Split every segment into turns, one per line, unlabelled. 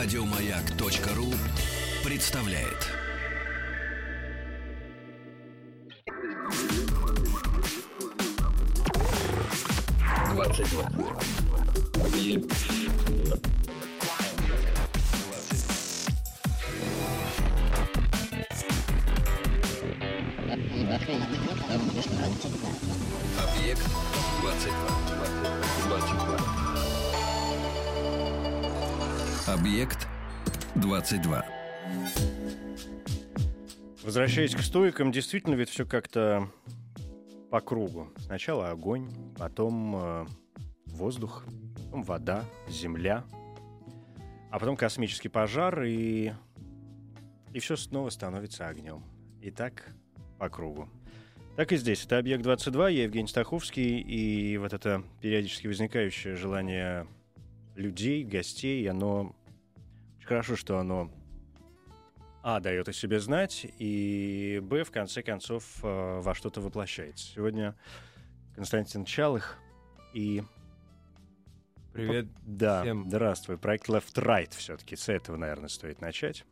Радиомаяк.ру представляет. Двадцать два. Объект 22. 22. Объект 22.
Возвращаясь к стоикам, действительно ведь все как-то по кругу. Сначала огонь, потом э, воздух, потом вода, земля, а потом космический пожар, и, и все снова становится огнем. И так по кругу. Так и здесь. Это «Объект-22», я Евгений Стаховский, и вот это периодически возникающее желание людей, гостей, оно... Хорошо, что оно а, дает о себе знать, и Б, в конце концов, э, во что-то воплощается. Сегодня Константин Чалых и...
Привет
Да,
всем.
здравствуй. Проект Left Right все-таки. С этого, наверное, стоит начать.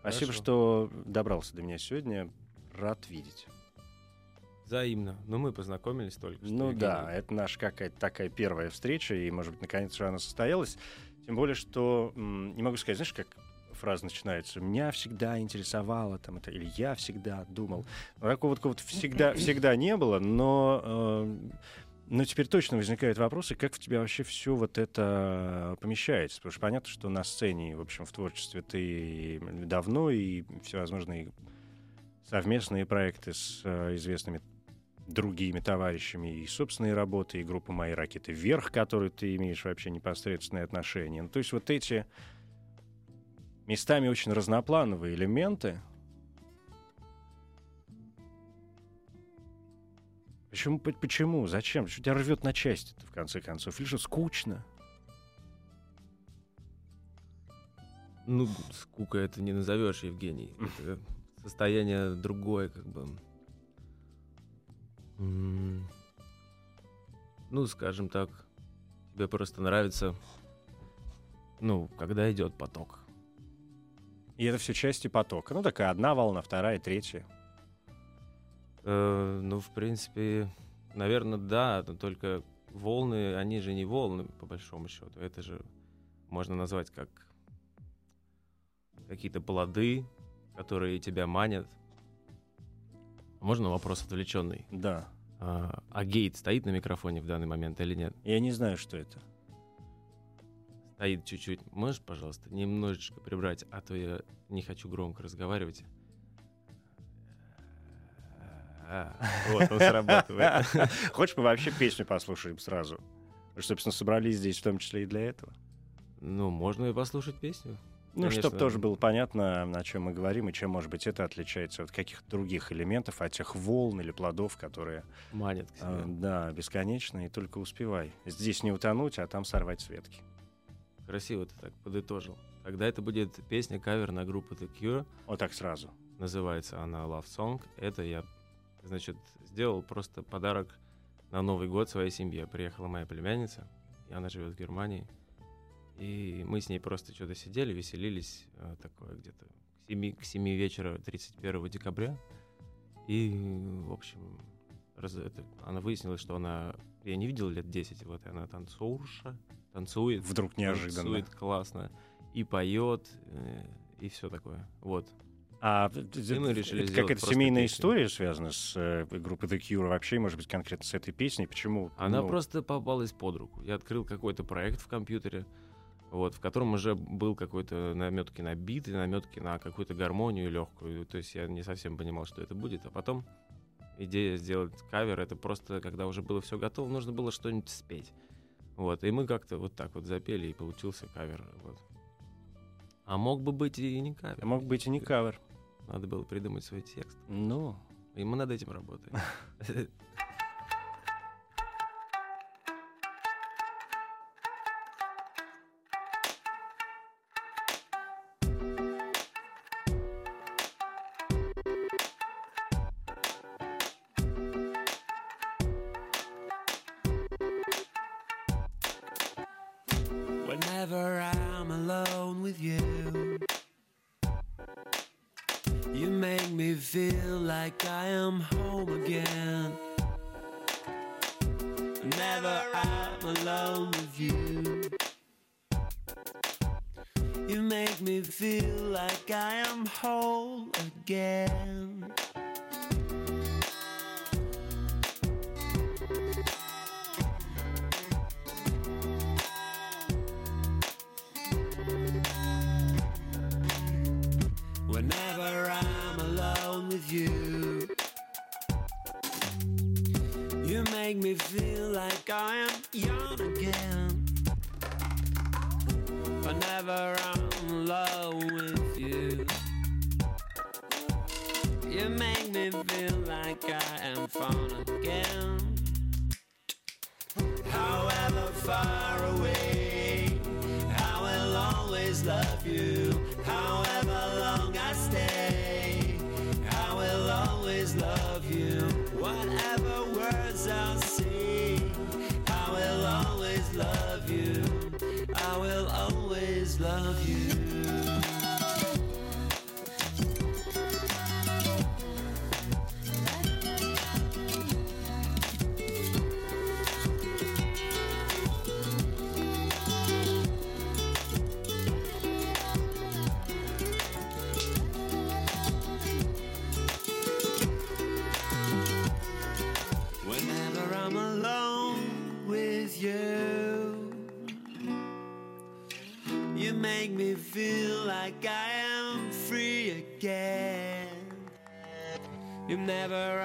Спасибо,
Хорошо.
что добрался до меня сегодня. Рад видеть.
Взаимно. Но мы познакомились только что.
Ну
Евгений.
да, это наша какая-то такая первая встреча, и, может быть, наконец же она состоялась. Тем более, что, не могу сказать, знаешь, как фраза начинается, меня всегда интересовало, там, это, или я всегда думал. Такого вот, вот всегда, всегда не было, но, э, но теперь точно возникают вопросы, как в тебя вообще все вот это помещается. Потому что понятно, что на сцене, в общем, в творчестве ты давно, и всевозможные совместные проекты с э, известными другими товарищами и собственные работы, и группа «Мои ракеты вверх», к которой ты имеешь вообще непосредственное отношение. Ну, то есть вот эти местами очень разноплановые элементы, Почему? Почему? Зачем? Что тебя рвет на части-то, в конце концов? Или что, скучно?
Ну, скука это не назовешь, Евгений. Это состояние другое, как бы. Ну, скажем так, тебе просто нравится, ну, когда идет поток.
И это все части потока. Ну, такая одна волна, вторая, третья.
Э, ну, в принципе, наверное, да, но только волны, они же не волны, по большому счету. Это же можно назвать как какие-то плоды, которые тебя манят. Можно вопрос отвлеченный?
Да.
А, а гейт стоит на микрофоне в данный момент или нет?
Я не знаю, что это.
Стоит чуть-чуть. Можешь, пожалуйста, немножечко прибрать, а то я не хочу громко разговаривать. А, Вот, он срабатывает.
Хочешь, мы вообще песню послушаем сразу? Мы, собственно, собрались здесь в том числе и для этого.
Ну, можно и послушать песню.
Ну, чтобы тоже было понятно, о чем мы говорим, и чем, может быть, это отличается от каких-то других элементов, от тех волн или плодов, которые,
Манит к
э,
себе.
да, бесконечны, и только успевай. Здесь не утонуть, а там сорвать с ветки.
Красиво ты так подытожил. Тогда это будет песня-кавер на группу The Cure.
Вот так сразу.
Называется она Love Song. Это я, значит, сделал просто подарок на Новый год своей семье. Приехала моя племянница, и она живет в Германии. И мы с ней просто что-то сидели, веселились, э, такое где-то к 7, к 7 вечера 31 декабря. И, в общем, раз- это- она выяснила, что она... Я не видел лет 10, вот и она танцорша, танцует.
Вдруг неожиданно.
Танцует классно. И поет, э, и все такое. Вот.
А
И мы решили
это какая-то семейная
песню.
история связана с э, группой The Cure вообще, может быть, конкретно с этой песней? Почему?
Она
Ну,
просто попалась под руку. Я открыл какой-то проект в компьютере, вот, в котором уже был какой-то наметки на биты, наметки на какую-то гармонию легкую. То есть я не совсем понимал, что это будет. А потом идея сделать кавер, это просто, когда уже было все готово, нужно было что-нибудь спеть. Вот, и мы как-то вот так вот запели, и получился кавер. Вот. А мог бы быть и не кавер.
Мог быть и не кавер.
Надо было придумать свой текст.
Ну,
И мы над этим работаем.
me feel like I am home again. Never I'm alone with you. You make me feel like I am whole again. You've
never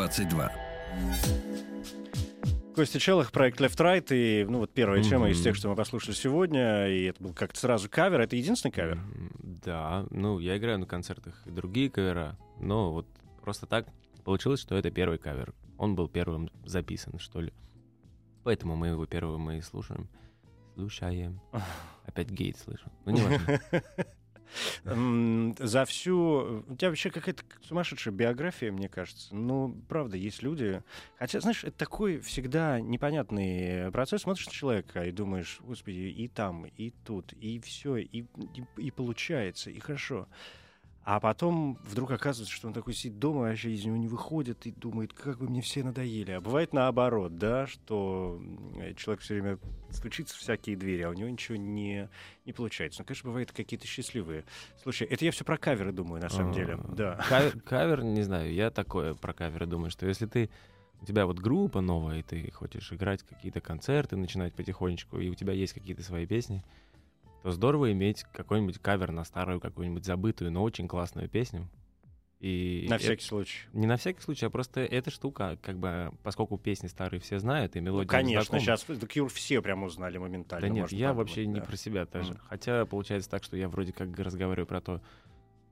22.
Костя Челых, проект Left Right, и ну вот первая тема из тех, что мы послушали сегодня, и это был как-то сразу кавер. Это единственный кавер?
Да, ну, я играю на концертах и другие кавера, но вот просто так получилось, что это первый кавер. Он был первым записан, что ли. Поэтому мы его первым и слушаем. Слушаем. Опять гейт слышу. Ну, не важно.
За всю... У тебя вообще какая-то сумасшедшая биография, мне кажется. Ну, правда, есть люди... Хотя, знаешь, это такой всегда непонятный процесс. Смотришь на человека и думаешь, господи, и там, и тут, и все, и, и, и получается, и хорошо. А потом вдруг оказывается, что он такой сидит дома, вообще из него не выходит и думает, как бы мне все надоели. А бывает наоборот, да, что м, человек все время стучится в всякие двери, а у него ничего не, не получается. Ну, конечно, бывают какие-то счастливые случаи. Это я все про каверы думаю, на самом
А,
деле. Да.
Кавер, кавер, не знаю, я такое про каверы думаю, что если ты у тебя вот группа новая, и ты хочешь играть какие-то концерты, начинать потихонечку, и у тебя есть какие-то свои песни, то здорово иметь какой-нибудь кавер на старую, какую-нибудь забытую, но очень классную песню. И
На
это-
всякий случай.
Не на всякий случай, а просто эта штука, как бы, поскольку песни старые все знают, и
Ну,
мелодия
конечно,
знакома.
сейчас The Cure все прям узнали моментально.
Да нет, я
подумать,
вообще не
да.
про себя даже.
Мгм.
Хотя получается так, что я вроде как разговариваю про то,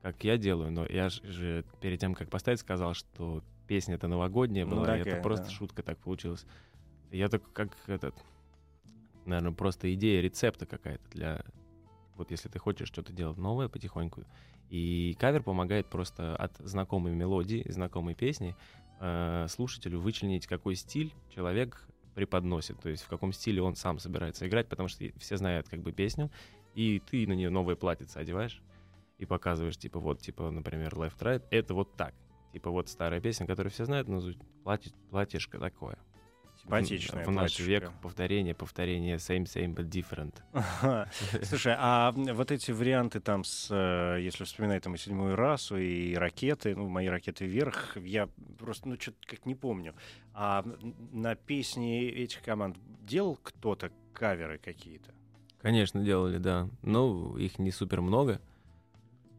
как я делаю, но я же перед тем, как поставить, сказал, что песня это новогодняя
Ну,
была, и
такая,
это просто
да.
шутка так получилось. Я так как этот, наверное, просто идея рецепта какая-то для вот если ты хочешь что-то делать новое потихоньку. И кавер помогает просто от знакомой мелодии, знакомой песни э, слушателю вычленить, какой стиль человек преподносит, то есть в каком стиле он сам собирается играть, потому что все знают как бы песню, и ты на нее новое платьице одеваешь и показываешь, типа, вот, типа, например, Left Right, это вот так. Типа вот старая песня, которую все знают, но платьишко такое.
Симпатичная
В, в наш век повторение, повторение, same, same, but different.
Слушай, а вот эти варианты там с, э, если вспоминать там и седьмую расу, и ракеты, ну, мои ракеты вверх, я просто, ну, что-то как не помню. А на песни этих команд делал кто-то каверы какие-то?
Конечно, делали, да. Но их не супер много.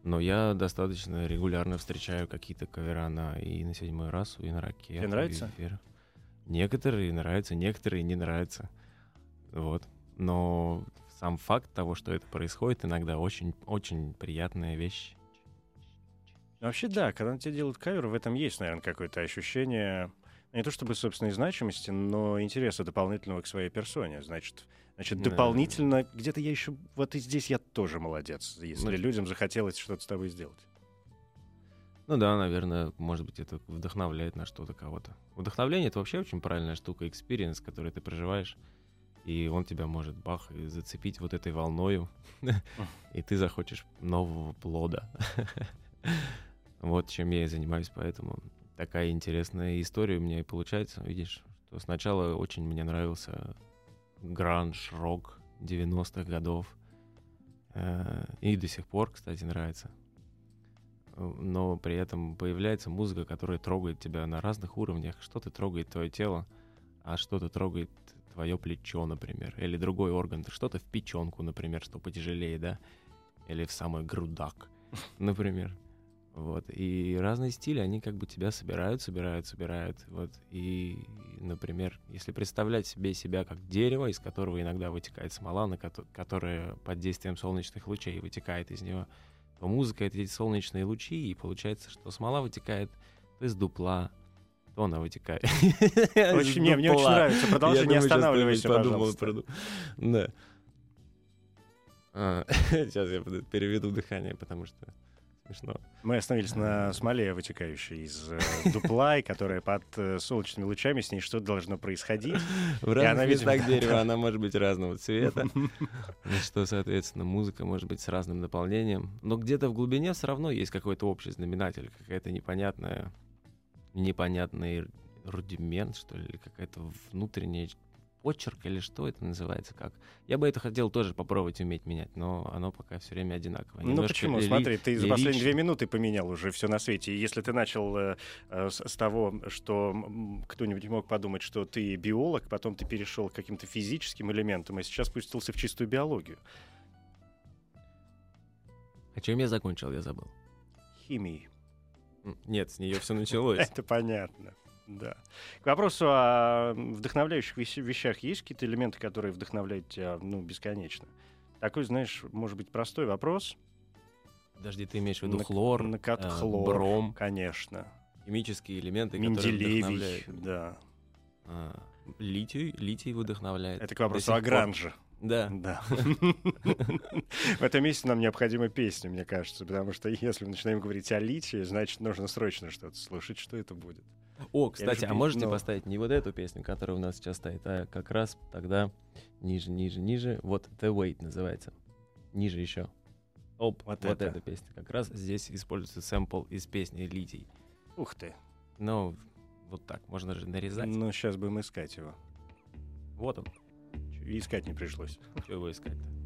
Но я достаточно регулярно встречаю какие-то кавера на и на седьмую расу, и на ракету.
Тебе нравится?
и вверх. Некоторые нравятся, некоторые не нравятся. Вот. но сам факт того, что это происходит, иногда очень-очень приятная вещь.
Ну, вообще, да, когда на тебя делают кавер, в этом есть, наверное, какое-то ощущение не то чтобы собственной значимости, но интереса дополнительного к своей персоне. Значит, значит
Да.
дополнительно где-то я еще... Вот и здесь я тоже молодец, если
Ну,
людям захотелось что-то с тобой сделать.
Ну да, наверное, может быть, это вдохновляет на что-то кого-то. Вдохновление — это вообще очень правильная штука, experience, который ты проживаешь, и он тебя может, бах, зацепить вот этой волною, и ты захочешь нового плода. Вот чем я и занимаюсь, поэтому такая интересная история у меня и получается. Видишь, что сначала очень мне нравился гранж, рок 90-х годов, э, и до сих пор, кстати, нравится но при этом появляется музыка, которая трогает тебя на разных уровнях. Что-то трогает твое тело, а что-то трогает твое плечо, например, или другой орган. Что-то в печенку, например, что потяжелее, да, или в самый грудак, например. Вот. И разные стили, они как бы тебя собирают, собирают, собирают. Вот. И, например, если представлять себе себя как дерево, из которого иногда вытекает смола, на которая под действием солнечных лучей вытекает из него, то музыка — это эти солнечные лучи, и получается, что смола вытекает то из дупла, то она вытекает.
Очень, мне, мне очень нравится. Продолжи, не останавливайся, пожалуйста.
Да. А, Сейчас я переведу дыхание, потому что смешно.
Мы остановились на смоле, вытекающей из э, дупла, и которая под э, солнечными лучами, с ней что-то должно происходить.
В
она,
разных местах дерева она может быть разного цвета, ну что, соответственно, музыка может быть с разным наполнением. Но где-то в глубине все равно есть какой-то общий знаменатель, какая-то непонятная, непонятный рудимент, что ли, или какая-то внутренняя почерк, или что это называется, как. Я бы это хотел тоже попробовать уметь менять, но оно пока все время одинаковое.
Ну
Немножко
почему?
лири-
Смотри, ты за последние две минуты поменял уже все на свете. Если ты начал э, э, с, с того, что кто-нибудь мог подумать, что ты биолог, потом ты перешел к каким-то физическим элементам, и сейчас спустился в чистую биологию.
А чем я закончил, я забыл.
Химии.
М, Нет, с нее все началось.
Это понятно. Да. К вопросу о вдохновляющих вещ- вещах есть какие-то элементы, которые вдохновляют тебя, ну, бесконечно? Такой, знаешь, может быть, простой вопрос.
Подожди, ты имеешь в виду
На-
хлор,
на кат-
э,
хлор,
бром,
Конечно.
химические элементы, которые
Менделевий,
вдохновляют.
да.
А, литий, литий вдохновляет.
Это к вопросу о гранже.
Да.
Да. В этом месте нам необходима песня, мне кажется, потому что если мы начинаем говорить о литии, значит, нужно срочно что-то слушать, что это будет.
О, кстати, а можете
но-
поставить не вот эту песню, которая у нас сейчас стоит, а как раз тогда ниже, ниже, ниже. Вот The Wait называется. Ниже еще. Оп,
Вот
вот,
это.
эта песня. Как раз здесь используется сэмпл из песни Литий.
Ух ты.
Ну, вот так, можно же нарезать.
Ну, сейчас будем искать его.
Вот он,
искать не пришлось.
что его искать-то.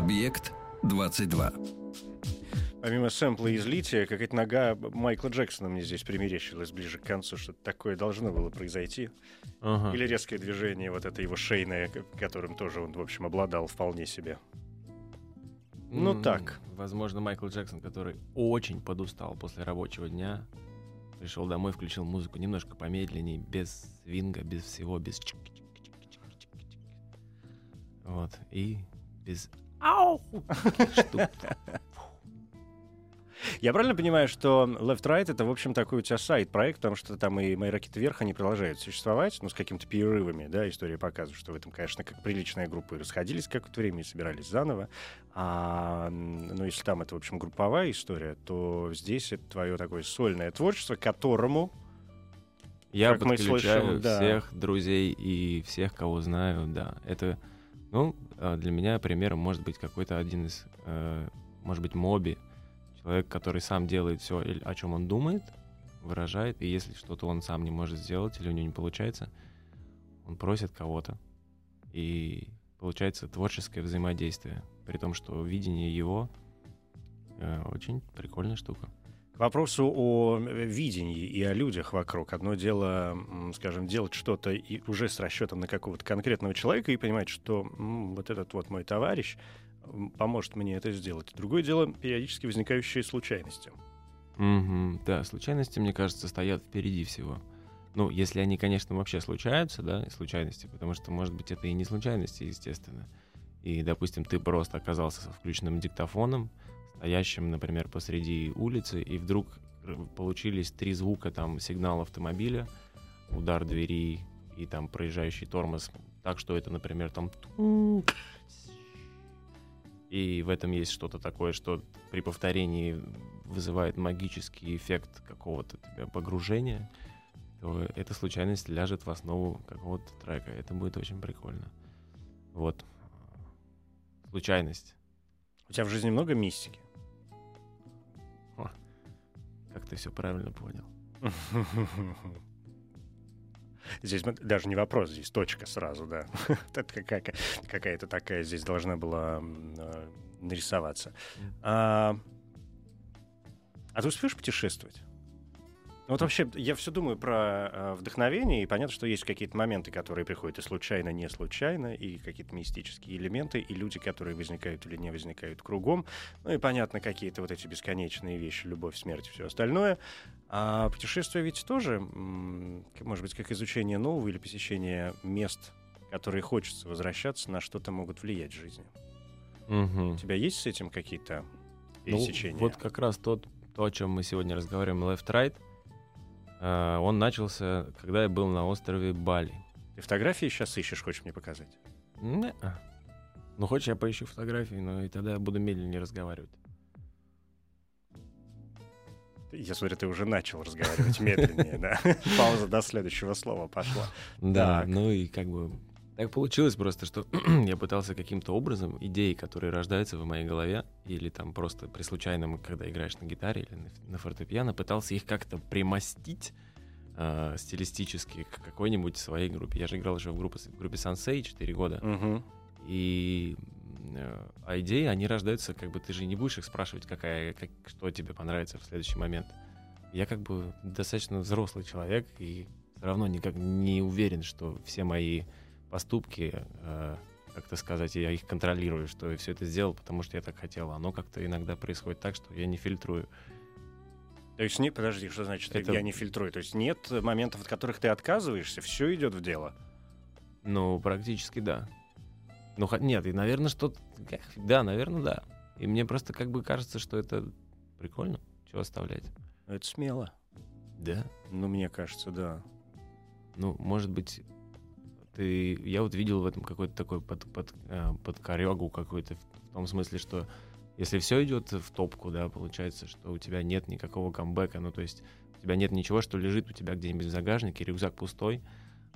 Объект 22.
Помимо сэмпла из лития, какая-то нога Майкла Джексона мне здесь примерещилась ближе к концу. Что-то такое должно было произойти.
Ага.
Или резкое движение, вот это его шейное, которым тоже он, в общем, обладал вполне себе. ну
М,
так.
Возможно, Майкл Джексон, который очень подустал после рабочего дня, пришел домой, включил музыку немножко помедленнее, без свинга, без всего, без. Вот. И без ау.
Я правильно понимаю, что Left Right это, в общем, такой у тебя сайт-проект, потому что там и мои ракеты вверх, они продолжают существовать, ну, с какими-то перерывами, да, история показывает, что в этом, конечно, как приличная группа и расходились какое-то время и собирались заново. А, ну, если там это, в общем, групповая история, то здесь это твое такое сольное творчество, которому
Я
Как мы
подключаю
слышим, да.
всех друзей и всех, кого знаю, да. Это, ну, для меня примером может быть какой-то один из, э, может быть, Моби, человек, который сам делает все, о чем он думает, выражает, и если что-то он сам не может сделать или у него не получается, он просит кого-то, и получается творческое взаимодействие, при том, что видение его э, очень прикольная штука.
Вопросу о э, видении и о людях вокруг. Одно дело, скажем, делать что-то и уже с расчетом на какого-то конкретного человека и понимать, что вот этот вот мой товарищ поможет мне это сделать. Другое дело, периодически возникающие случайности.
Мгм, да, случайности, мне кажется, стоят впереди всего. Ну, если они, конечно, вообще случаются, да, случайности, потому что, может быть, это и не случайности, естественно. И, допустим, ты просто оказался со включенным диктофоном, стоящим, например, посреди улицы, и вдруг э, получились три звука, там, сигнал автомобиля, удар двери и там проезжающий тормоз, так что это, например, там... И в этом есть что-то такое, что при повторении вызывает магический эффект какого-то тебя погружения, то эта случайность ляжет в основу какого-то трека. Это будет очень прикольно. Вот. Случайность.
У тебя в жизни много мистики?
Как ты все правильно понял.
Здесь даже не вопрос, здесь точка сразу, да. Какая-то такая здесь должна была э, нарисоваться. А а ты успеешь путешествовать? Ну вот вообще, я все думаю про э, вдохновение, и понятно, что есть какие-то моменты, которые приходят и случайно, не случайно, и какие-то мистические элементы, и люди, которые возникают или не возникают кругом. Ну и понятно, какие-то вот эти бесконечные вещи, любовь, смерть и все остальное. А путешествие ведь тоже, может быть, как изучение нового или посещение мест, которые хочется возвращаться, на что-то могут влиять в жизни.
Мгм.
У тебя есть с этим какие-то
Ну,
пересечения?
вот как раз тот, то, о чем мы сегодня разговариваем, Left Right, э, он начался, когда я был на острове Бали.
Ты фотографии сейчас ищешь, хочешь мне показать?
Не-а. Ну, хочешь, я поищу фотографии, но и тогда я буду медленнее разговаривать.
Я смотрю, ты уже начал разговаривать медленнее, да? Пауза до следующего слова пошла.
Да, ну и как бы так получилось просто, что я пытался каким-то образом идеи, которые рождаются в моей голове, или там просто при случайном, когда играешь на гитаре или на, фортепиано, пытался их как-то примостить э, стилистически к какой-нибудь своей группе. Я же играл уже в группе, в группе Сансей 4 года.
Мгм.
И э, а идеи, они рождаются, как бы ты же не будешь их спрашивать, какая, как, что тебе понравится в следующий момент. Я как бы достаточно взрослый человек и все равно никак не уверен, что все мои поступки, э, как-то сказать, я их контролирую, что я все это сделал, потому что я так хотел. Оно как-то иногда происходит так, что я не фильтрую.
То есть, не, подожди, что значит,
Это-
я не фильтрую? То есть нет моментов, от которых ты отказываешься, все идет в дело.
Ну, практически да. Ну, нет, и, наверное, что-то... Да, наверное, да. И мне просто как бы кажется, что это прикольно. Чего оставлять?
Это смело.
Да.
Ну, мне кажется, да.
Ну, может быть, ты... Я вот видел в этом какой-то такой под, под, э, подкорягу какой-то, в том смысле, что если все идет в топку, да, получается, что у тебя нет никакого камбэка, ну, то есть у тебя нет ничего, что лежит у тебя где-нибудь в загажнике, рюкзак пустой,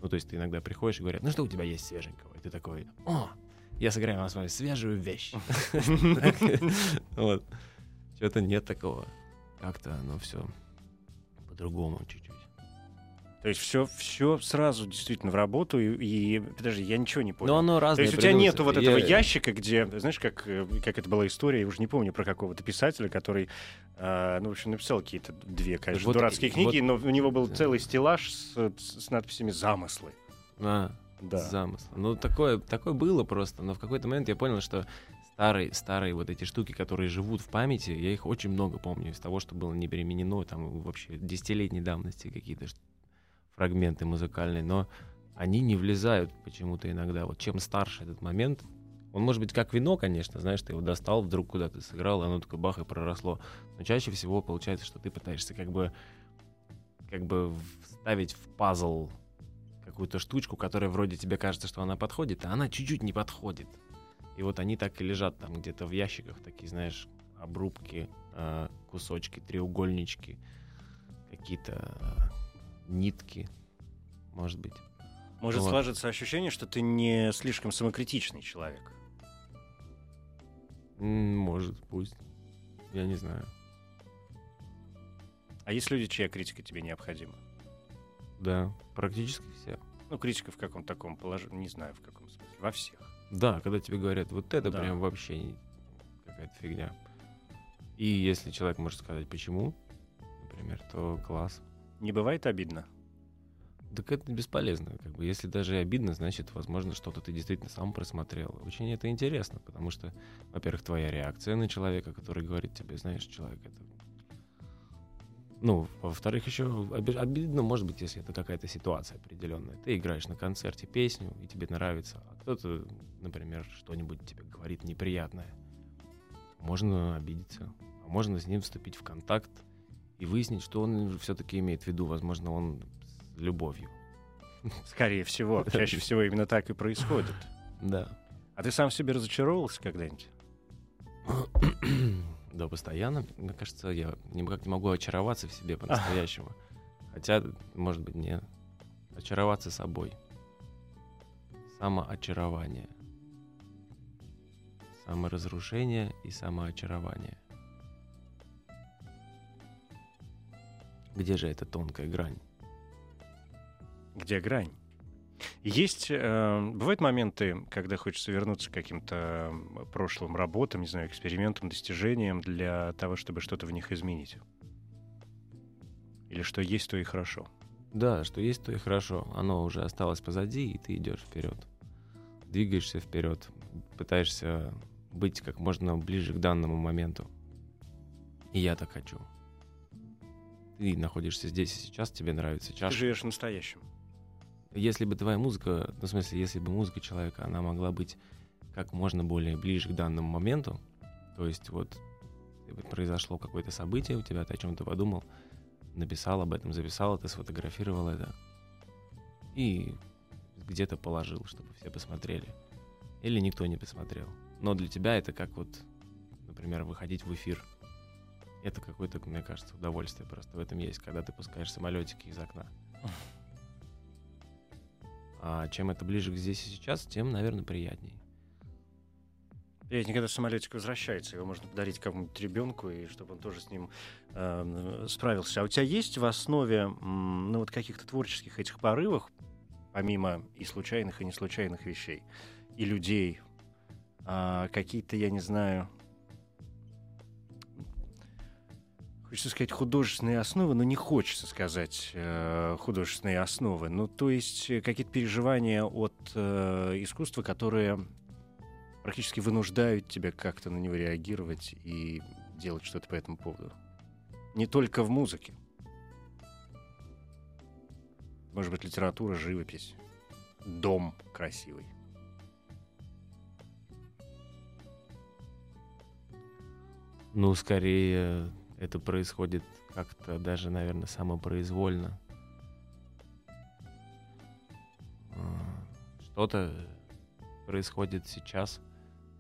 ну, то есть ты иногда приходишь и говорят, ну, что у тебя есть свеженького? И ты такой, о, я сыграю вам с свежую вещь. Вот. Что-то нет такого. Как-то оно все по-другому чуть-чуть.
То есть все, все сразу действительно в работу, и, и подожди, я ничего не понял.
Но оно
То
разное.
есть у тебя нету вот этого
Я-
ящика, где, знаешь, как, э, как это была история, я уже не помню про какого-то писателя, который, э, ну, в общем, написал какие-то две, конечно,
Вот,
дурацкие книги, но у него был целый стеллаж с, с надписями «Замыслы».
А,
Да.
замысла. Ну, такое, такое было просто, но в какой-то момент я понял, что старые, старые вот эти штуки, которые живут в памяти, я их очень много помню из того, что было не применено, там вообще десятилетней давности какие-то фрагменты музыкальные, но они не влезают почему-то иногда. Вот чем старше этот момент, он может быть как вино, конечно, знаешь, ты его достал, вдруг куда-то сыграл, оно такое бах и проросло. Но чаще всего получается, что ты пытаешься как бы как бы вставить в пазл какую-то штучку, которая вроде тебе кажется, что она подходит, а она чуть-чуть не подходит. И вот они так и лежат там где-то в ящиках, такие, знаешь, обрубки, э, кусочки, треугольнички, какие-то э, нитки, может быть.
Может
Вот.
сложиться ощущение, что ты не слишком самокритичный человек.
Может, пусть. Я не знаю.
А есть люди, чья критика тебе необходима?
Да, практически все.
Ну, критика в каком таком положении, не знаю в каком смысле, во всех.
Да, когда тебе говорят, вот это
Да.
прям вообще какая-то фигня. И если человек может сказать, почему, например, то класс.
Не бывает обидно?
Так это бесполезно. Как бы, если даже обидно, значит, возможно, что-то ты действительно сам просмотрел. Очень это интересно, потому что, во-первых, твоя реакция на человека, который говорит тебе, знаешь, человек это... Ну, во-вторых, еще оби- обидно может быть, если это какая-то ситуация определенная. Ты играешь на концерте песню, и тебе нравится, а кто-то, например, что-нибудь тебе говорит неприятное. Можно обидеться, а можно с ним вступить в контакт и выяснить, что он все-таки имеет в виду. Возможно, он с любовью.
Скорее всего. Чаще всего именно так и происходит.
Да.
А ты сам в себе разочаровывался когда-нибудь?
Да, постоянно. Мне кажется, я никак не могу очароваться в себе по-настоящему. Хотя, может быть, не очароваться собой. Самоочарование. Саморазрушение и самоочарование. Где же эта тонкая грань?
Где грань? Есть, э, бывают моменты, когда хочется вернуться к каким-то м, прошлым работам, не знаю, экспериментам, достижениям для того, чтобы что-то в них изменить. Или что есть, то и хорошо.
Да, что есть, то и хорошо. Оно уже осталось позади, и ты идешь вперед. Двигаешься вперед, пытаешься быть как можно ближе к данному моменту. И я так хочу. Ты находишься здесь и сейчас, тебе нравится
Ты
чаша.
живешь настоящим.
Если бы твоя музыка, ну, в смысле, если бы музыка человека, она могла быть как можно более ближе к данному моменту, то есть вот произошло какое-то событие у тебя, ты о чем-то подумал, написал об этом, записал это, сфотографировал это и где-то положил, чтобы все посмотрели. Или никто не посмотрел. Но для тебя это как вот, например, выходить в эфир. Это какое-то, мне кажется, удовольствие просто в этом есть, когда ты пускаешь самолетики из окна. А чем это ближе к здесь и сейчас, тем, наверное, приятней.
Ведь когда самолетик возвращается, его можно подарить кому-нибудь ребенку, и чтобы он тоже с ним э, справился. А у тебя есть в основе, ну вот каких-то творческих этих порывах, помимо и случайных, и неслучайных вещей, и людей, а, какие-то, я не знаю, хочется сказать художественные основы, но не хочется сказать э, художественные основы. Ну, то есть э, какие-то переживания от э, искусства, которые практически вынуждают тебя как-то на него реагировать и делать что-то по этому поводу. Не только в музыке. Может быть, литература, живопись, дом красивый.
Ну, скорее, это происходит как-то даже, наверное, самопроизвольно. А, Что-то происходит сейчас,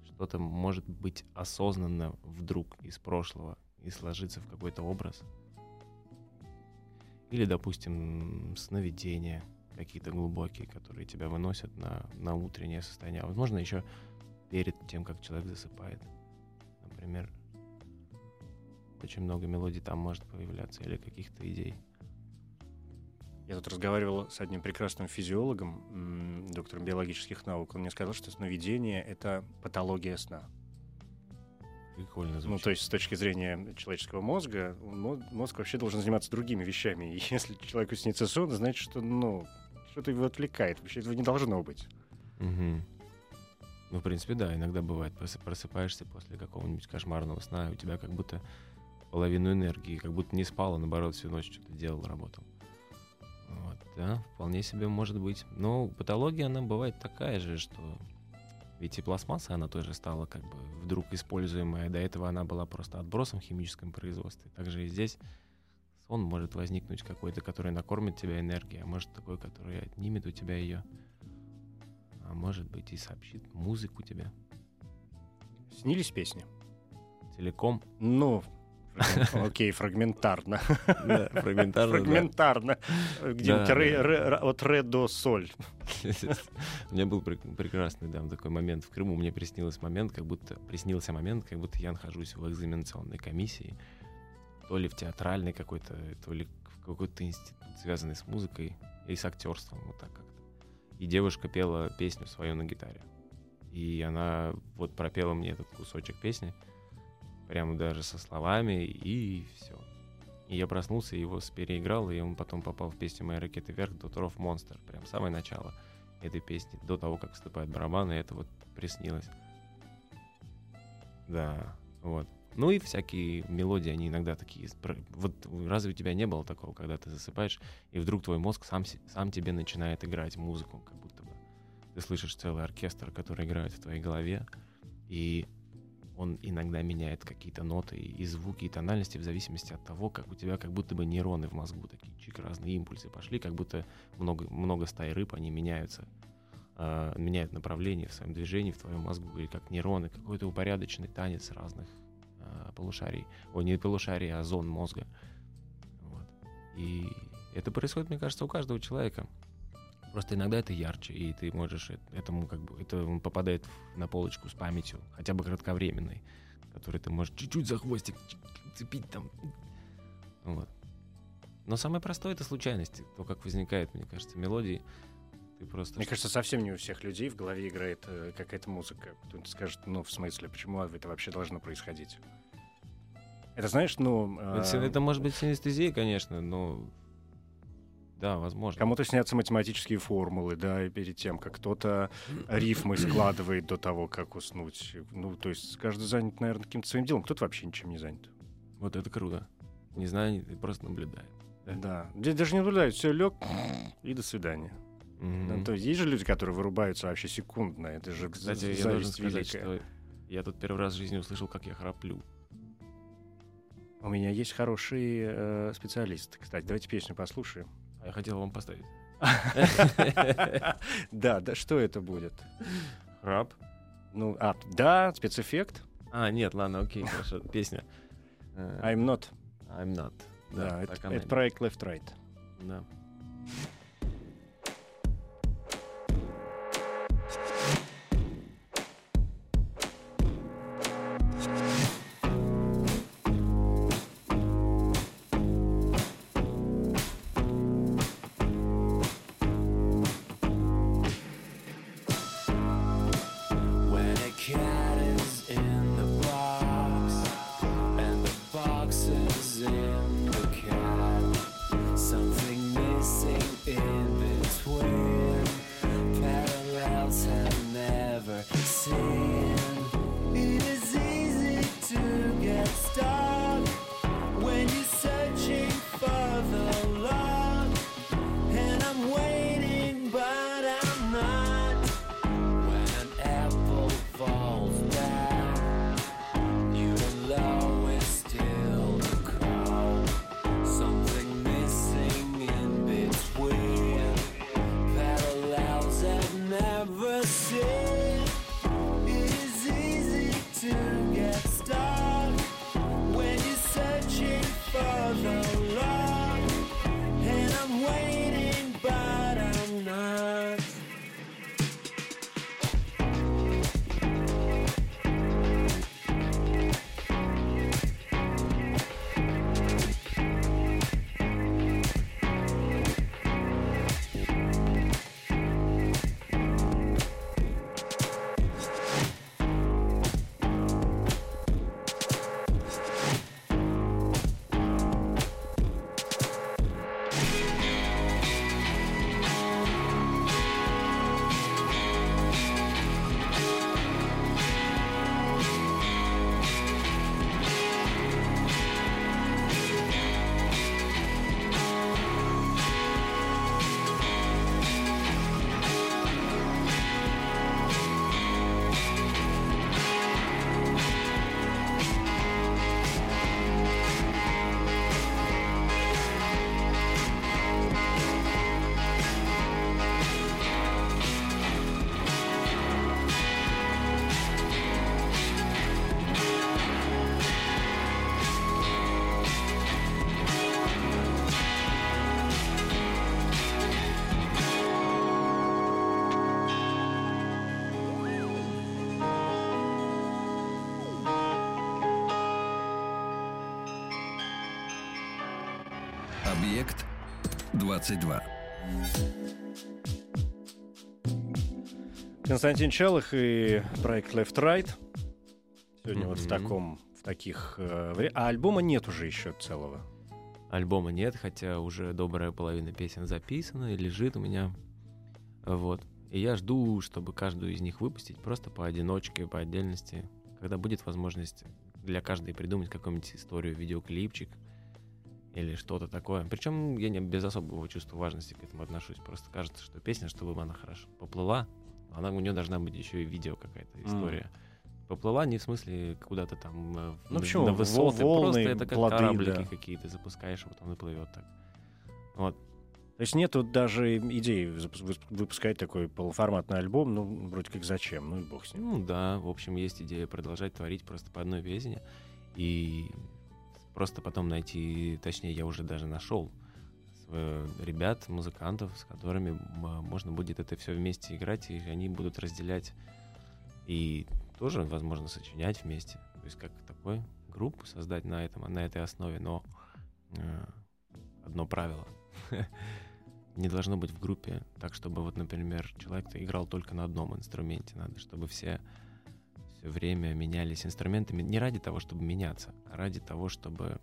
что-то может быть осознанно вдруг из прошлого и сложиться в какой-то образ. Или, допустим, сновидения какие-то глубокие, которые тебя выносят на, на утреннее состояние. А возможно, еще перед тем, как человек засыпает. Например, очень много мелодий там может появляться или каких-то идей.
Я тут разговаривал с одним прекрасным физиологом, доктором биологических наук. Он мне сказал, что сновидение — это патология сна.
Прикольно звучит.
Ну, то есть с точки зрения человеческого мозга, мо- мозг вообще должен заниматься другими вещами. И если человеку снится сон, значит, что, ну, что-то его отвлекает. Вообще этого не должно быть.
Мгм. Ну, в принципе, да, иногда бывает. Прос- Просыпаешься после какого-нибудь кошмарного сна, и у тебя как будто половину энергии, как будто не спал, а наоборот всю ночь что-то делал, работал. Вот, да, вполне себе может быть. Но патология, она бывает такая же, что ведь и пластмасса, она тоже стала как бы вдруг используемая. До этого она была просто отбросом в химическом производстве. Также и здесь сон может возникнуть какой-то, который накормит тебя энергией, а может такой, который отнимет у тебя ее. А может быть и сообщит музыку тебе
Снились песни?
целиком.
Ну, окей, фрагментарно.
Да, фрагментарно.
Фрагментарно. Где-нибудь
Да,
ре-
да.
ре- ре- от ре до соль.
У меня был прек- прекрасный да, такой момент в Крыму. Мне приснился момент, как будто приснился момент, как будто я нахожусь в экзаменационной комиссии, то ли в театральной какой-то, то ли в какой-то институт, связанный с музыкой и с актерством, вот так как-то. И девушка пела песню свою на гитаре. И она вот пропела мне этот кусочек песни, прямо даже со словами, и все. И я проснулся, его переиграл, и он потом попал в песню «Моя ракеты вверх» до Тров Монстр. Прям самое начало этой песни, до того, как вступают барабаны, это вот приснилось. Да, вот. Ну и всякие мелодии, они иногда такие... Вот разве у тебя не было такого, когда ты засыпаешь, и вдруг твой мозг сам, сам тебе начинает играть музыку, как будто бы ты слышишь целый оркестр, который играет в твоей голове, и он иногда меняет какие-то ноты и звуки, и тональности в зависимости от того, как у тебя как будто бы нейроны в мозгу такие чик, разные импульсы пошли, как будто много, много стай рыб, они меняются, а, меняют направление в своем движении в твоем мозгу, или как нейроны, какой-то упорядоченный танец разных а, полушарий, ой, не полушарий, а зон мозга. Вот. И это происходит, мне кажется, у каждого человека. Просто иногда это ярче, и ты можешь этому как бы это он попадает на полочку с памятью, хотя бы кратковременной, который ты можешь чуть-чуть за хвостик цепить там. Вот. Но самое простое это случайности, то, как возникает, мне кажется, мелодии. Ты просто
Мне кажется, совсем не у всех людей в голове играет э, какая-то музыка. Кто-то скажет, ну, в смысле, почему это вообще должно происходить? Это, знаешь, ну... э,
это, это может быть синестезия, конечно, но да, возможно.
Кому-то снятся математические формулы, да, и перед тем, как кто-то рифмы складывает до того, как уснуть. Ну, то есть каждый занят, наверное, каким-то своим делом. Кто-то вообще ничем не занят.
Вот это круто. Не знаю, просто наблюдает.
Да. Здесь даже не наблюдают, все лег и до свидания.
Мгм.
Ну, то есть есть же люди, которые вырубаются вообще секундно. Это же
Кстати, я должен сказать,
великая.
что я тут первый раз в жизни услышал, как я храплю.
У меня есть хороший э, специалист. Кстати, давайте песню послушаем.
А я хотел вам поставить.
Да, да, что это будет?
Храп?
Ну, а, да, спецэффект.
А, нет, ладно, окей, хорошо. Песня.
I'm not.
I'm not.
Да, это, проект Left Right.
Да.
22.
Константин Чалых и проект Left Right. Сегодня вот в таком, в таких... э, А альбома нет уже еще целого.
Альбома нет, хотя уже добрая половина песен записана и лежит у меня. Вот. И я жду, чтобы каждую из них выпустить просто поодиночке, по отдельности. Когда будет возможность для каждой придумать какую-нибудь историю, видеоклипчик или что-то такое. Причем я не без особого чувства важности к этому отношусь. Просто кажется, что песня, чтобы она хорошо поплыла, она у нее должна быть еще и видео какая-то история. Поплыла не в смысле куда-то там э, в-
Ну,
на-
почему?
на высоты,
волны,
просто это как
плоды,
кораблики
да.
какие-то запускаешь, вот он и плывет так. Вот.
То есть нету даже идеи выпускать такой полуформатный альбом, ну, вроде как зачем, ну и бог с ним.
Ну да, в общем, есть идея продолжать творить просто по одной песне. И просто потом найти, точнее, я уже даже нашел ребят, музыкантов, с которыми можно будет это все вместе играть, и они будут разделять и тоже, возможно, сочинять вместе. То есть как такой группу создать на этом, на этой основе, но э, одно правило. Не должно быть в группе так, чтобы вот, например, человек играл только на одном инструменте. Надо, чтобы все время менялись инструментами не ради того, чтобы меняться, а ради того, чтобы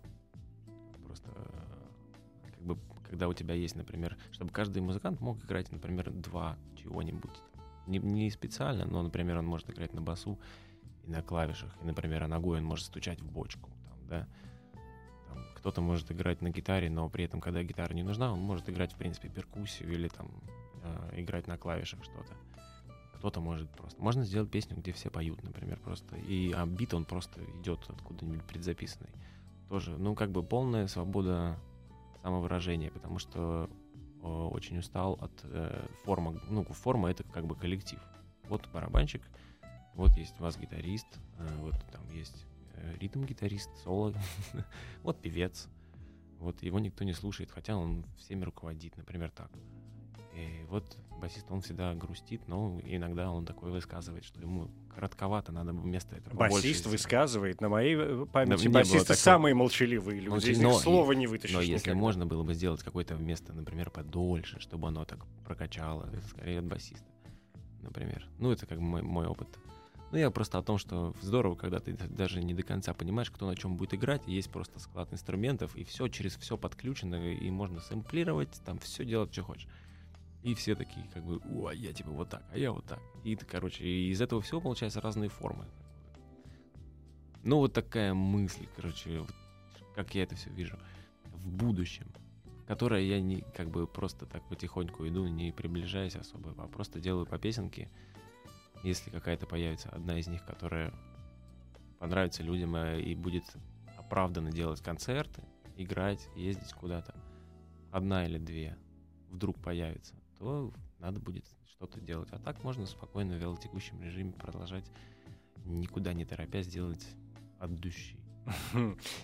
просто э, как бы когда у тебя есть, например, чтобы каждый музыкант мог играть, например, два чего-нибудь. Не, не специально, но, например, он может играть на басу и на клавишах, и, например, а ногой он может стучать в бочку, там, да. Там кто-то может играть на гитаре, но при этом, когда гитара не нужна, он может играть, в принципе, перкуссию или там э, играть на клавишах что-то. Кто-то может просто. Можно сделать песню, где все поют, например, просто. И а бит он просто идет откуда-нибудь предзаписанный. Тоже, ну, как бы полная свобода самовыражения, потому что э, очень устал от э, формы. Ну, форма это как бы коллектив. Вот барабанщик, вот есть бас-гитарист, э, вот там есть э, ритм-гитарист, соло, вот певец. Вот его никто не слушает, хотя он всеми руководит, например, так. И вот басист, он всегда грустит, но иногда он такое высказывает, что ему коротковато, надо бы вместо этого
Басист высказывает, на моей э, памяти
было
басисты самые молчаливые люди,
Молча-
из них
но
слова не вытащишь
Но если
никогда.
можно было бы сделать какое-то место, например, подольше, чтобы оно так прокачало, это скорее от басиста, например. Ну, это как бы мой, мой опыт. Ну, я просто о том, что здорово, когда ты даже не до конца понимаешь, кто на чем будет играть, есть просто склад инструментов, и все через все подключено, и можно сэмплировать, там все делать, что хочешь. И все такие, как бы, о, а я типа вот так, а я вот так. И, короче, из этого всего получаются разные формы. Ну, вот такая мысль, короче, вот как я это все вижу. В будущем, которое я не как бы просто так потихоньку иду, не приближаясь особо, а просто делаю по песенке. Если какая-то появится одна из них, которая понравится людям э, и будет оправданно делать концерты, играть, ездить куда-то, одна или две вдруг появится, то надо будет что-то делать. А так можно спокойно в велотекущем режиме продолжать, никуда не торопясь делать от души.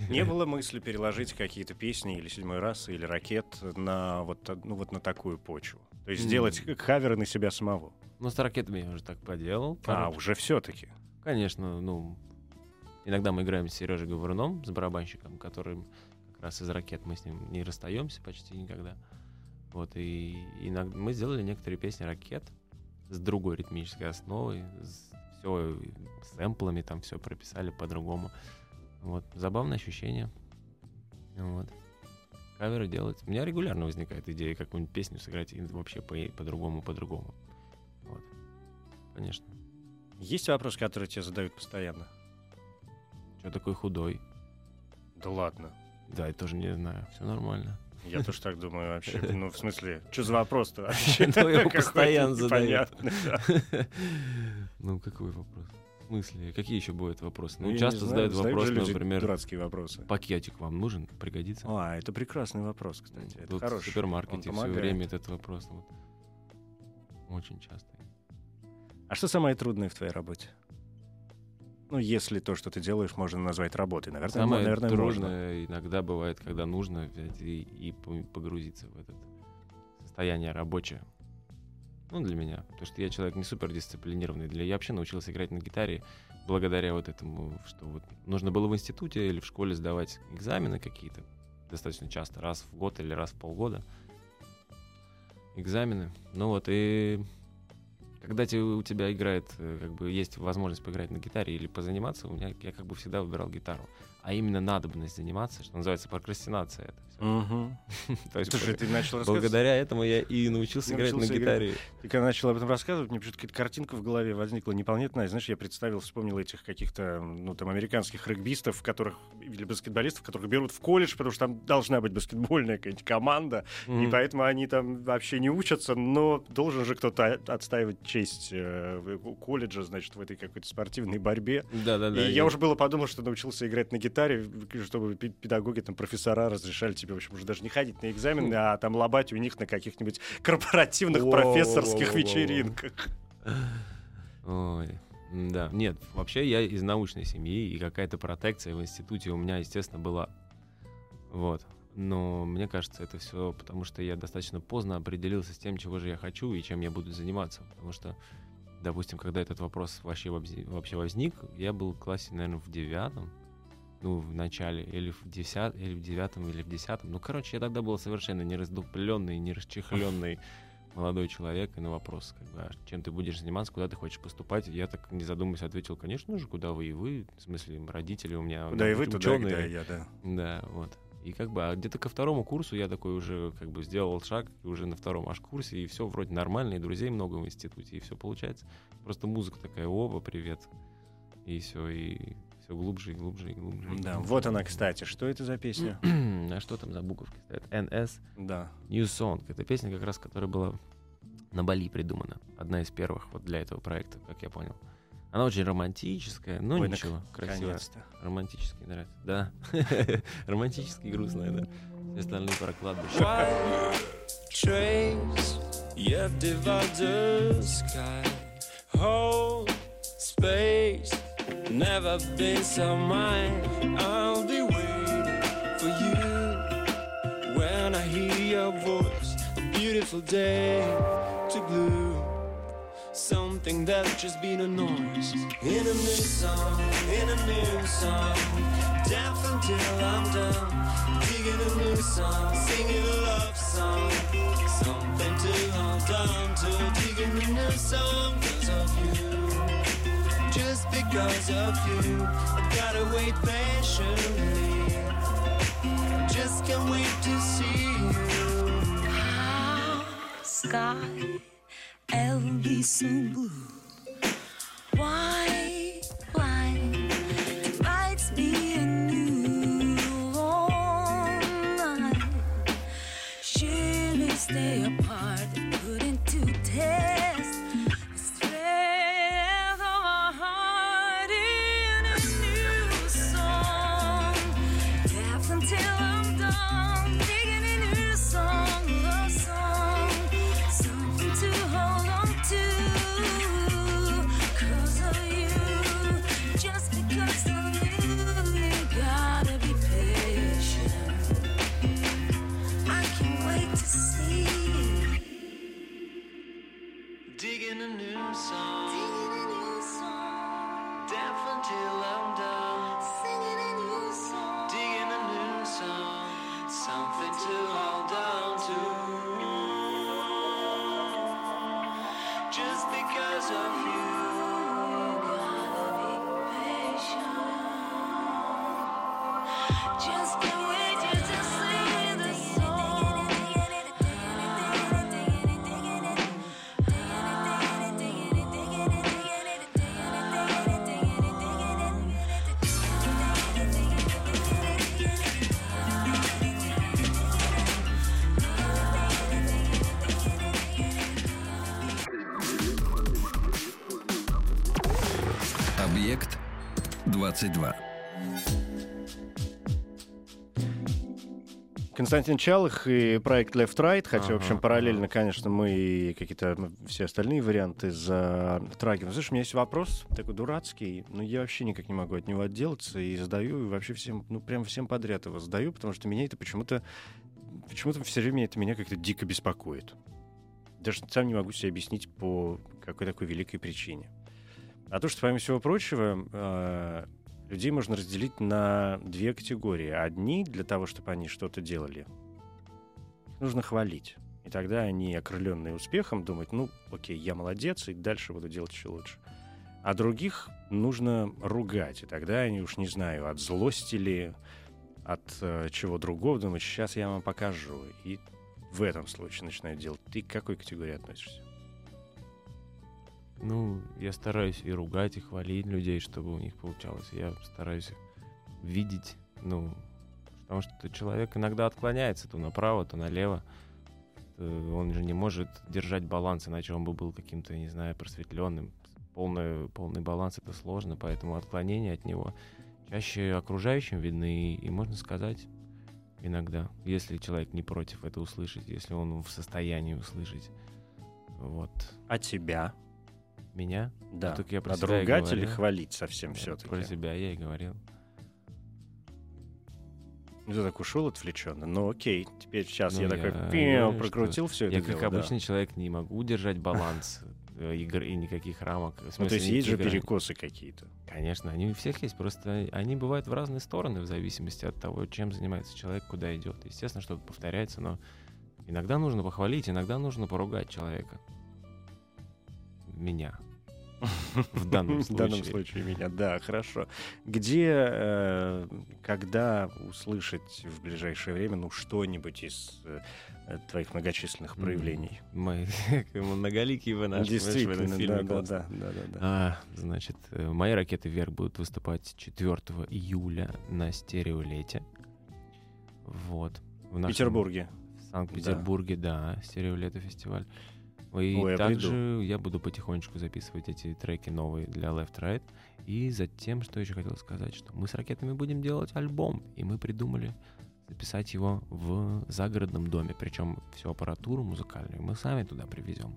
Не было мысли переложить какие-то песни или седьмой раз, или ракет на вот, ну, вот на такую почву. То есть сделать хаверы на себя самого.
Ну, с ракетами я уже так поделал.
А, уже все-таки.
Конечно, ну, иногда мы играем с Сережей Говоруном, с барабанщиком, которым как раз из ракет мы с ним не расстаемся почти никогда. Вот, и иногда мы сделали некоторые песни ракет с другой ритмической основой, все сэмплами, там все прописали по-другому. Вот, забавное ощущение. Вот. Каверы делать. У меня регулярно возникает идея какую-нибудь песню сыграть и вообще по- по-другому, по-другому. Вот. Конечно.
Есть вопрос, который тебе задают постоянно?
Что такой худой?
Да ладно.
Да, я тоже не знаю. Все нормально.
Я тоже так думаю вообще. Ну, в смысле, что за вопрос-то вообще?
Ну, его постоянно задают. Ну, какой вопрос? В смысле? Какие еще бывают вопросы?
Ну,
Ну, часто
знаю,
задают вопрос,
же люди
например,
дурацкие вопросы.
пакетик вам нужен? Пригодится?
А, это прекрасный вопрос, кстати. Это
Тут в
хороший. Он
супермаркете все время этот вопрос вот, очень часто.
А что самое трудное в твоей работе? Ну, если то, что ты делаешь, можно назвать работой. Наверное,
Самое
наверное, можно.
трудное иногда бывает, когда нужно взять и, и по- погрузиться в это состояние рабочее. Ну, для меня. Потому что я человек не супер дисциплинированный. Для... Я вообще научился играть на гитаре благодаря вот этому, что вот нужно было в институте или в школе сдавать экзамены какие-то. достаточно часто, раз в год или раз в полгода. Экзамены. Ну вот, и когда те- у тебя играет, э, как бы есть возможность поиграть на гитаре или позаниматься, у меня я как бы всегда выбирал гитару. А именно надобность заниматься, что называется прокрастинация. Это всё.
Мгм.
То есть
Слушай, ты начал
благодаря этому я и научился играть на
Научился
гитаре.
Ты когда начал об этом рассказывать, мне почему-то какая-то картинка в голове возникла непонятная. Знаешь, я представил, вспомнил этих каких-то, ну, там, американских регбистов, которых, или баскетболистов, которых берут в колледж, потому что там должна быть баскетбольная какая-нибудь команда, и
Мгм.
поэтому они там вообще не учатся, но должен же кто-то отстаивать честь э, колледжа, значит, в этой какой-то спортивной борьбе.
Да-да-да.
и я уже было подумал, что научился играть на гитаре, чтобы пе- педагоги, там, профессора разрешали тебе, в общем, уже даже не ходить на экзамены, а там лобать у них на каких-нибудь корпоративных
Воу,
профессорских
воу,
вечеринках.
Ой, да. Нет, вообще я из научной семьи, и какая-то протекция в институте у меня, естественно, была. Вот. Но мне кажется, это все потому, что я достаточно поздно определился с тем, чего же я хочу и чем я буду заниматься. Потому что, допустим, когда этот вопрос вообще, вообще возник, я был в классе, наверное, в девятом, ну, в начале, или в десятом, или в девятом, или в десятом. Ну, короче, я тогда был совершенно не раздупленный, не расчехленный молодой человек, и на вопрос, как бы, а чем ты будешь заниматься, куда ты хочешь поступать, я так не задумываясь ответил, конечно же, куда вы и вы, в смысле, родители у меня
Да и вы туда,
ученые.
да, и я, да.
Да, вот. И как бы, а где-то ко второму курсу я такой уже как бы сделал шаг, уже на втором аж курсе, и все вроде нормально, и друзей много в институте, и все получается. Просто музыка такая, оба, привет. И все, и все глубже, и глубже, и глубже.
Да, вот она, кстати. Что это за песня?
А что там за буковки стоят? NS
Да.
New Song. Это песня, как раз, которая была на Бали придумана. Одна из первых вот для этого проекта, как я понял. Она очень романтическая, но
Ой,
ничего, красивая.
Наконец-то.
Романтически нравится. Да. Романтически грустная, да. Все остальные про кладбище.
Space, never been so mine. I'll be waiting for you when I hear your voice. A beautiful day to blue. Something that's just been a noise. In a new song, in a new song. Deaf until I'm done. Digging a new song, singing a love song. Something to hold on to. Digging a new song because of you. Because of you. I gotta wait patiently. Just can't wait to see you.
How sky, Elvis and blue. White Just
22.
Константин Чалых и проект Left Right, хотя, в общем,
Ага,
параллельно, конечно, мы и какие-то все остальные варианты за трагом. Знаешь, у меня есть вопрос такой дурацкий, но я вообще никак не могу от него отделаться и задаю и вообще всем, ну, прям всем подряд его задаю, потому что меня это почему-то, почему-то все время это меня как-то дико беспокоит. Даже сам не могу себе объяснить по какой такой великой причине. А то, что, помимо всего прочего, э, людей можно разделить на две категории. Одни для того, чтобы они что-то делали, нужно хвалить. И тогда они, окрыленные успехом, думают, ну, окей, я молодец, и дальше буду делать еще лучше. А других нужно ругать, и тогда они уж не знаю, от злости ли, от э, чего другого, думают, сейчас я вам покажу. И в этом случае начинают делать. Ты к какой категории относишься?
Ну, я стараюсь и ругать, и хвалить людей, чтобы у них получалось. Я стараюсь видеть, ну, потому что человек иногда отклоняется то направо, то налево. Э, Он же не может держать баланс, иначе он бы был каким-то, не знаю, просветленным. Полный, полный баланс — это сложно, поэтому отклонения от него чаще окружающим видны, и, и можно сказать, иногда, если человек не против это услышать, если он в состоянии услышать. Вот.
А тебя?
Меня?
Да.
так я про
Надо
себя
ругать или хвалить совсем все-таки?
Про себя я и говорил.
Ну, Ты так ушел отвлеченно. Ну окей, теперь сейчас
Ну,
я
я
такой пиу,
что
прокрутил все это
Я как
дело, да.
обычный человек не могу держать баланс э, игр и никаких рамок. В
Ну, то
смысле,
есть есть же перекосы какие-то.
Конечно, они у всех есть, просто они бывают в разные стороны в зависимости от того, чем занимается человек, куда идет. Естественно, что-то повторяется, но иногда нужно похвалить, иногда нужно поругать человека. Меня. В данном
В данном
случае.
случае меня, да, хорошо. Где, э, когда услышать в ближайшее время, ну, что-нибудь из э, твоих многочисленных проявлений?
Мы многоликие вы наши, в
Действительно, да, да, да, да, да, да.
А, значит, э, мои ракеты вверх будут выступать 4 июля на стереолете. Вот. В нашем-
Петербурге.
В Санкт-Петербурге, да, стереолето фестиваль. И
Ой, я
также я буду потихонечку записывать эти треки новые для Left Right. И затем, что еще хотел сказать, что мы с ракетами будем делать альбом. И мы придумали записать его в загородном доме. Причем всю аппаратуру музыкальную мы сами туда привезем.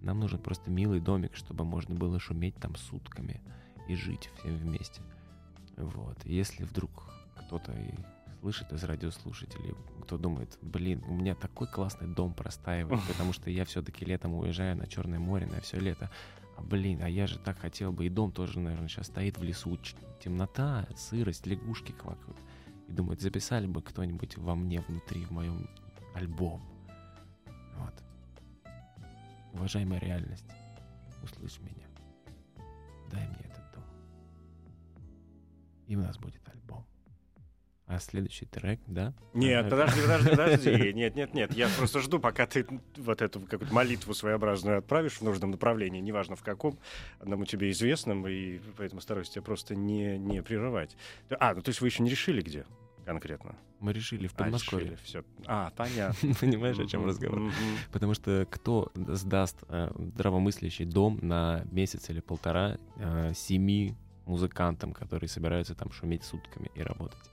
Нам нужен просто милый домик, чтобы можно было шуметь там сутками и жить всем вместе. Вот. Если вдруг кто-то слышит из радиослушателей, кто думает, блин, у меня такой классный дом простаивает, потому что я все-таки летом уезжаю на Черное море на все лето. А блин, а я же так хотел бы, и дом тоже, наверное, сейчас стоит в лесу. Темнота, сырость, лягушки квакают. И думает, записали бы кто-нибудь во мне внутри, в моем альбом. Вот. Уважаемая реальность, услышь меня. Дай мне этот дом. И у нас будет альбом. А следующий трек, да?
Нет, подожди, подожди, подожди. Нет, нет, нет. Я просто жду, пока ты вот эту какую-то молитву своеобразную отправишь в нужном направлении, неважно в каком, одному тебе известном, и поэтому стараюсь тебя просто не, не прерывать. А, ну то есть вы еще не решили, где конкретно?
Мы решили в
А,
Подмосковье.
решили, всё. А, понятно.
Понимаешь, о чем разговор? Потому что кто сдаст э, здравомыслящий дом на месяц или полтора э, семи музыкантам, которые собираются там шуметь сутками и работать?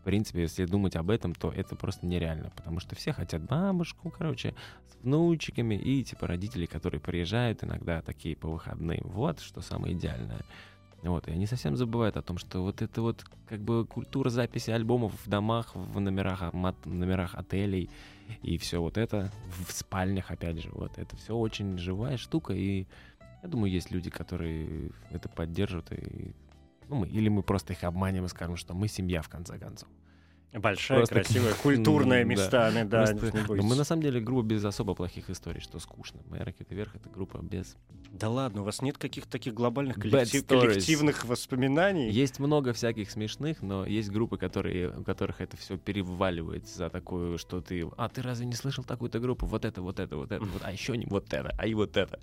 В принципе, если думать об этом, то это просто нереально, потому что все хотят бабушку, короче, с внучиками и типа родители, которые приезжают иногда такие по выходным. Вот что самое идеальное. Вот, и они совсем забывают о том, что вот это вот как бы культура записи альбомов в домах, в номерах, ама- номерах отелей и все вот это в спальнях, опять же, вот это все очень живая штука, и я думаю, есть люди, которые это поддержат, и ну, мы, или мы просто их обманем и скажем, что мы семья в конце концов.
Большая,
Просто-
красивая, культурная
Ну, да.
да, бойтесь.
мы на самом деле группа без особо плохих историй, что скучно. Моя ракета вверх это группа без.
Да ладно, у вас нет каких-то таких глобальных коллектив- коллективных воспоминаний?
Есть много всяких смешных, но есть группы, которые, у которых это все переваливается за такую, что ты. А ты разве не слышал такую-то группу? Вот это, вот это, вот это, вот, а еще не вот это, а и вот это.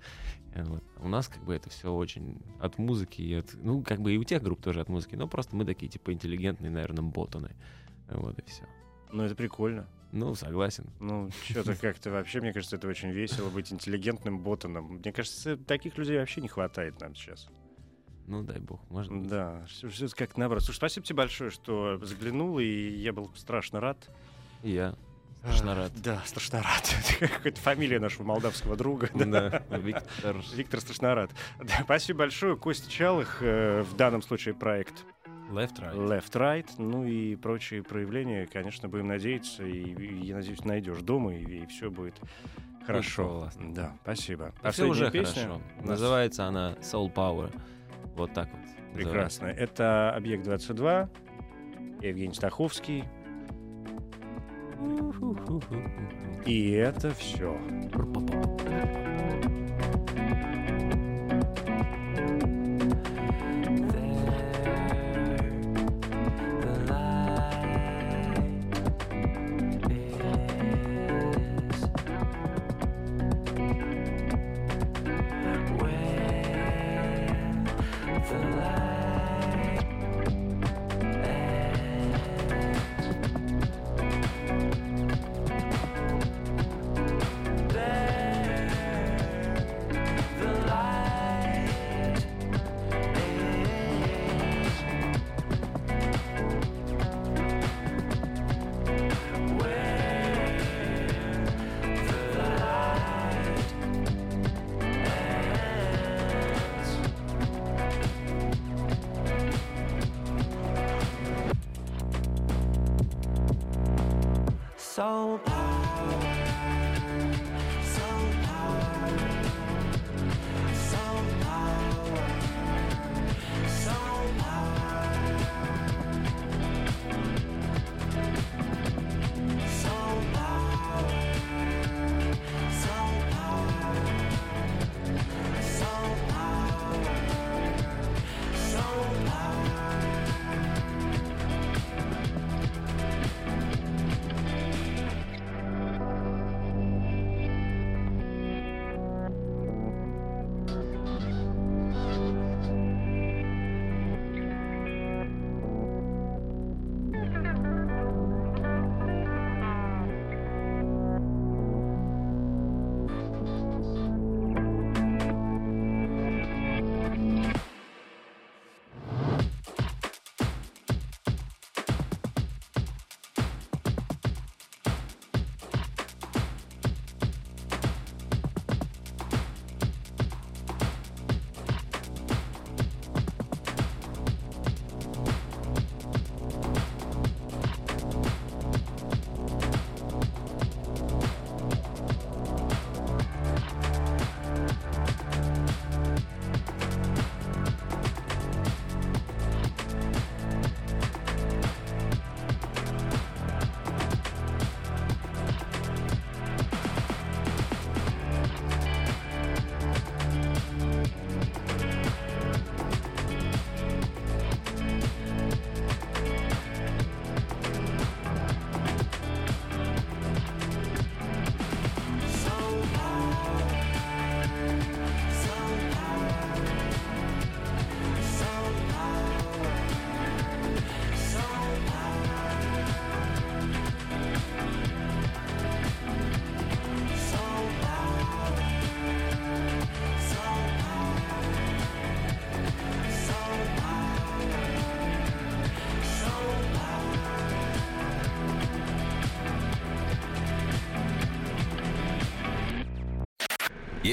Э, вот. У нас как бы это все очень от музыки и от. Ну, как бы и у тех групп тоже от музыки, но просто мы такие, типа, интеллигентные, наверное, ботаны. Вот и все.
Ну, это прикольно.
Ну, согласен.
Ну, что-то как-то вообще, мне кажется, это очень весело быть интеллигентным ботаном. Мне кажется, таких людей вообще не хватает нам сейчас.
Ну, дай бог, быть.
Да, все как наоборот. Слушай, спасибо тебе большое, что заглянул, и я был страшно рад.
И я страшно
А,
рад.
Да, страшно рад. Какая-то фамилия нашего молдавского друга.
Да, Виктор.
Виктор Страшнорад. Да, спасибо большое. Костя Чалых, э, в данном случае проект
Left, right.
Left Right, ну и прочие проявления, конечно, будем надеяться, и, и, я надеюсь, найдешь дома, и, все будет хорошо.
классно.
Да, спасибо.
Все уже
песня
хорошо.
нас-
Называется она Soul Power. Вот так вот. называется.
Прекрасно. Это «Объект-22», Евгений Стаховский. И это все.